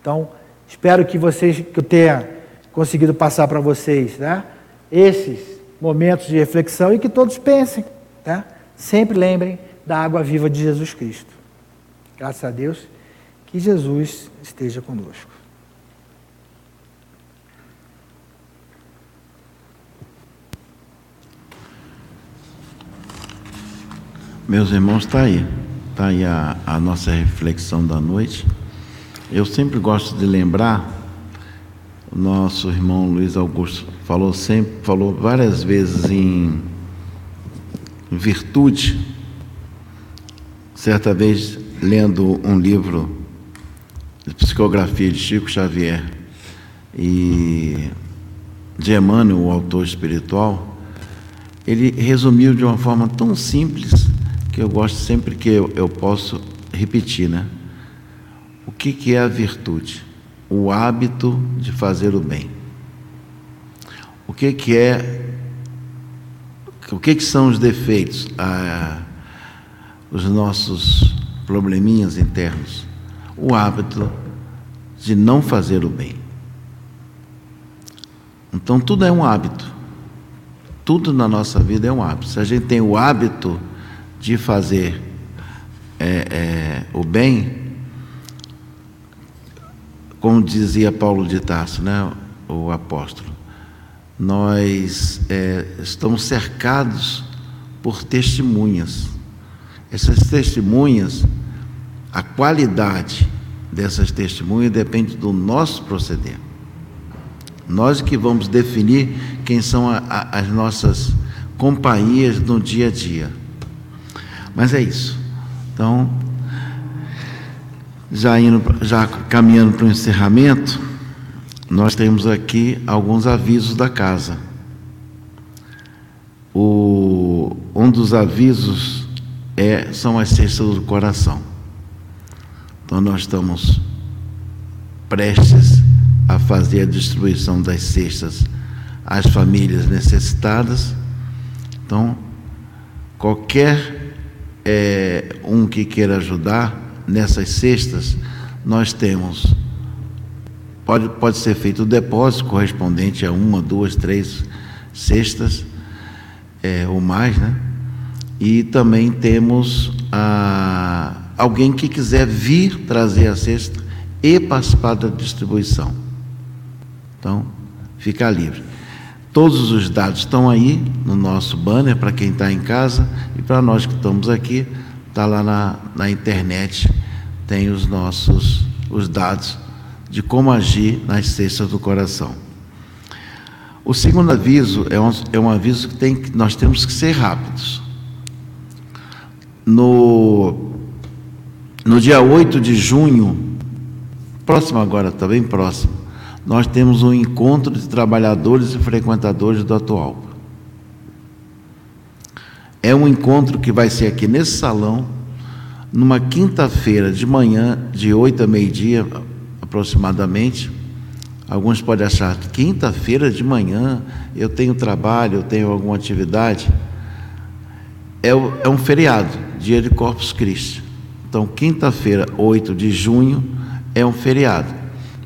Então, espero que vocês que eu tenha conseguido passar para vocês, né? Esses momentos de reflexão e que todos pensem, né? Sempre lembrem da água viva de Jesus Cristo. Graças a Deus que Jesus esteja conosco. Meus irmãos, está aí. Está aí a, a nossa reflexão da noite. Eu sempre gosto de lembrar o nosso irmão Luiz Augusto falou sempre, falou várias vezes em virtude. Certa vez lendo um livro de psicografia de Chico Xavier e de Emmanuel, o autor espiritual, ele resumiu de uma forma tão simples que eu gosto sempre que eu, eu posso repetir, né? O que, que é a virtude? o hábito de fazer o bem. O que, que é, o que, que são os defeitos, ah, os nossos probleminhas internos? O hábito de não fazer o bem. Então tudo é um hábito. Tudo na nossa vida é um hábito. Se a gente tem o hábito de fazer é, é, o bem, como dizia Paulo de Tarso, né, o apóstolo, nós é, estamos cercados por testemunhas. Essas testemunhas, a qualidade dessas testemunhas depende do nosso proceder. Nós que vamos definir quem são a, a, as nossas companhias no dia a dia. Mas é isso. Então, já, indo, já caminhando para o encerramento, nós temos aqui alguns avisos da casa. O, um dos avisos é, são as cestas do coração. Então nós estamos prestes a fazer a distribuição das cestas às famílias necessitadas. Então, qualquer é, um que queira ajudar, nessas cestas, nós temos, pode, pode ser feito o depósito correspondente a uma, duas, três cestas, é, ou mais, né? E também temos a, alguém que quiser vir trazer a cesta e participar da distribuição. Então, fica livre. Todos os dados estão aí no nosso banner para quem está em casa e para nós que estamos aqui, está lá na, na internet tem os nossos os dados de como agir nas cestas do coração. O segundo aviso é um, é um aviso que, tem, nós temos que ser rápidos. No, no dia 8 de junho, próximo agora, está bem próximo, nós temos um encontro de trabalhadores e frequentadores do atual. É um encontro que vai ser aqui nesse salão, numa quinta-feira de manhã, de 8 a meio-dia aproximadamente, Alguns podem achar quinta-feira de manhã eu tenho trabalho, eu tenho alguma atividade. É, é um feriado, dia de Corpus Christi. Então, quinta-feira, 8 de junho, é um feriado.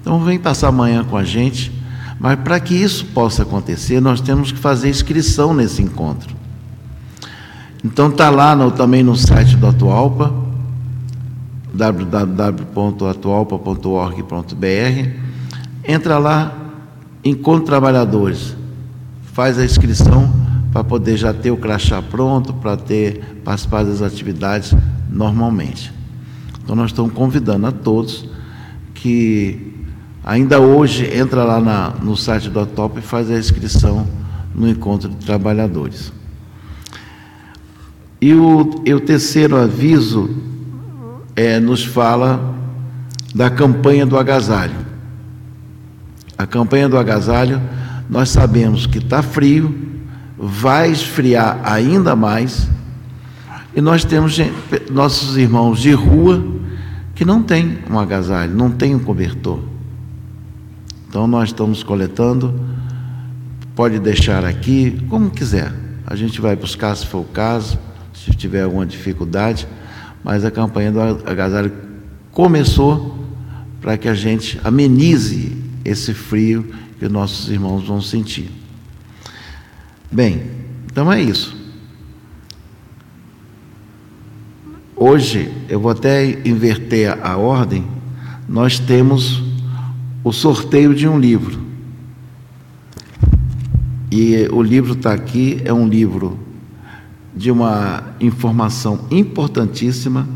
Então, vem passar amanhã com a gente. Mas para que isso possa acontecer, nós temos que fazer inscrição nesse encontro. Então está lá no, também no site do Atualpa, www.atualpa.org.br. Entra lá, encontra trabalhadores, faz a inscrição para poder já ter o crachá pronto, para ter participar das atividades normalmente. Então nós estamos convidando a todos que ainda hoje entra lá na, no site do Atop e faz a inscrição no encontro de trabalhadores. E o, e o terceiro aviso é, nos fala da campanha do agasalho. A campanha do agasalho, nós sabemos que está frio, vai esfriar ainda mais, e nós temos nossos irmãos de rua que não têm um agasalho, não têm um cobertor. Então nós estamos coletando, pode deixar aqui, como quiser. A gente vai buscar se for o caso se tiver alguma dificuldade, mas a campanha do agasalho começou para que a gente amenize esse frio que nossos irmãos vão sentir. Bem, então é isso. Hoje, eu vou até inverter a ordem, nós temos o sorteio de um livro. E o livro está aqui, é um livro de uma informação importantíssima,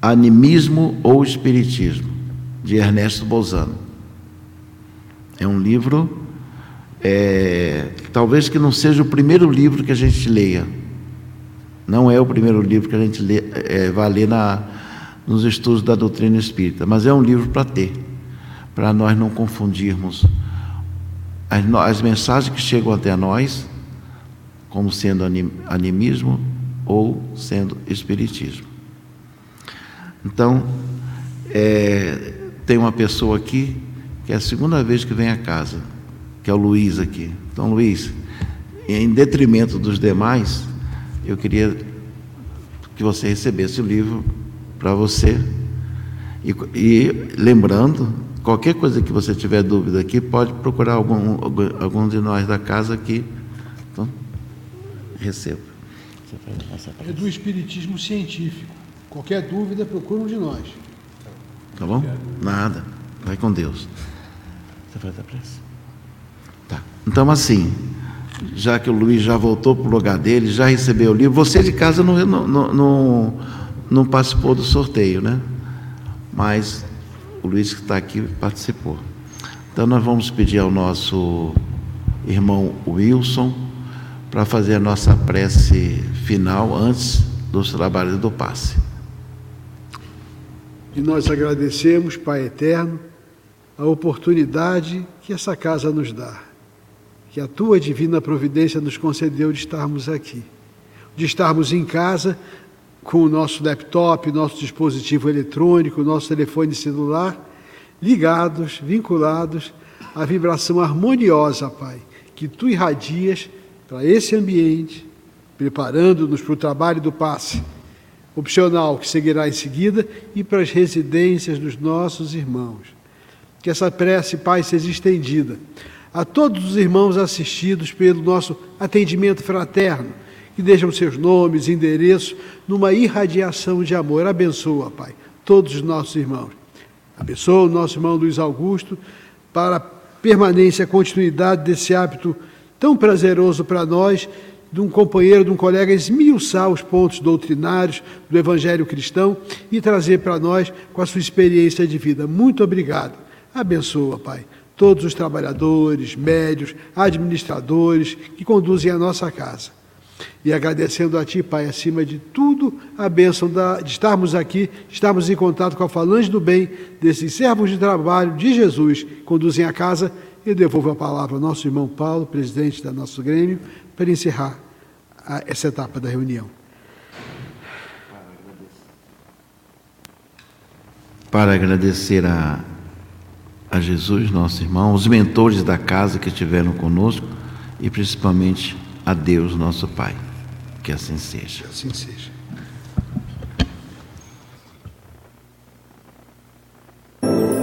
Animismo ou Espiritismo, de Ernesto Bolzano. É um livro, é, talvez que não seja o primeiro livro que a gente leia. Não é o primeiro livro que a gente lê, é, vai ler na, nos estudos da doutrina espírita, mas é um livro para ter, para nós não confundirmos as, as mensagens que chegam até nós como sendo animismo ou sendo espiritismo. Então, é, tem uma pessoa aqui que é a segunda vez que vem à casa, que é o Luiz aqui. Então, Luiz, em detrimento dos demais, eu queria que você recebesse o livro para você. E, e, lembrando, qualquer coisa que você tiver dúvida aqui, pode procurar algum, algum de nós da casa aqui. Receba. É do Espiritismo Científico. Qualquer dúvida, procura um de nós. Tá bom? Nada. Vai com Deus. Você faz a pressa? Tá. Então, assim, já que o Luiz já voltou para o lugar dele, já recebeu o livro, você de casa não, não, não, não participou do sorteio, né? Mas o Luiz que está aqui participou. Então, nós vamos pedir ao nosso irmão Wilson para fazer a nossa prece final antes dos trabalhos do passe. E nós agradecemos, Pai eterno, a oportunidade que essa casa nos dá, que a tua divina providência nos concedeu de estarmos aqui, de estarmos em casa com o nosso laptop, nosso dispositivo eletrônico, nosso telefone celular, ligados, vinculados à vibração harmoniosa, Pai, que tu irradias para esse ambiente, preparando-nos para o trabalho do passe opcional que seguirá em seguida e para as residências dos nossos irmãos. Que essa prece, Pai, seja estendida a todos os irmãos assistidos pelo nosso atendimento fraterno, que deixam seus nomes endereços numa irradiação de amor. Abençoa, Pai, todos os nossos irmãos. Abençoa o nosso irmão Luiz Augusto para permanência, continuidade desse hábito tão prazeroso para nós de um companheiro, de um colega, esmiuçar os pontos doutrinários do Evangelho cristão e trazer para nós com a sua experiência de vida. Muito obrigado. Abençoa, Pai, todos os trabalhadores, médios, administradores que conduzem a nossa casa. E agradecendo a Ti, Pai, acima de tudo, a bênção de estarmos aqui, estarmos em contato com a falange do bem, desses servos de trabalho de Jesus que conduzem a casa e devolvo a palavra ao nosso irmão Paulo, presidente da nosso Grêmio, para encerrar a, essa etapa da reunião. Para agradecer a, a Jesus, nosso irmão, os mentores da casa que estiveram conosco e principalmente a Deus, nosso Pai. Que assim seja. Que assim seja. thank you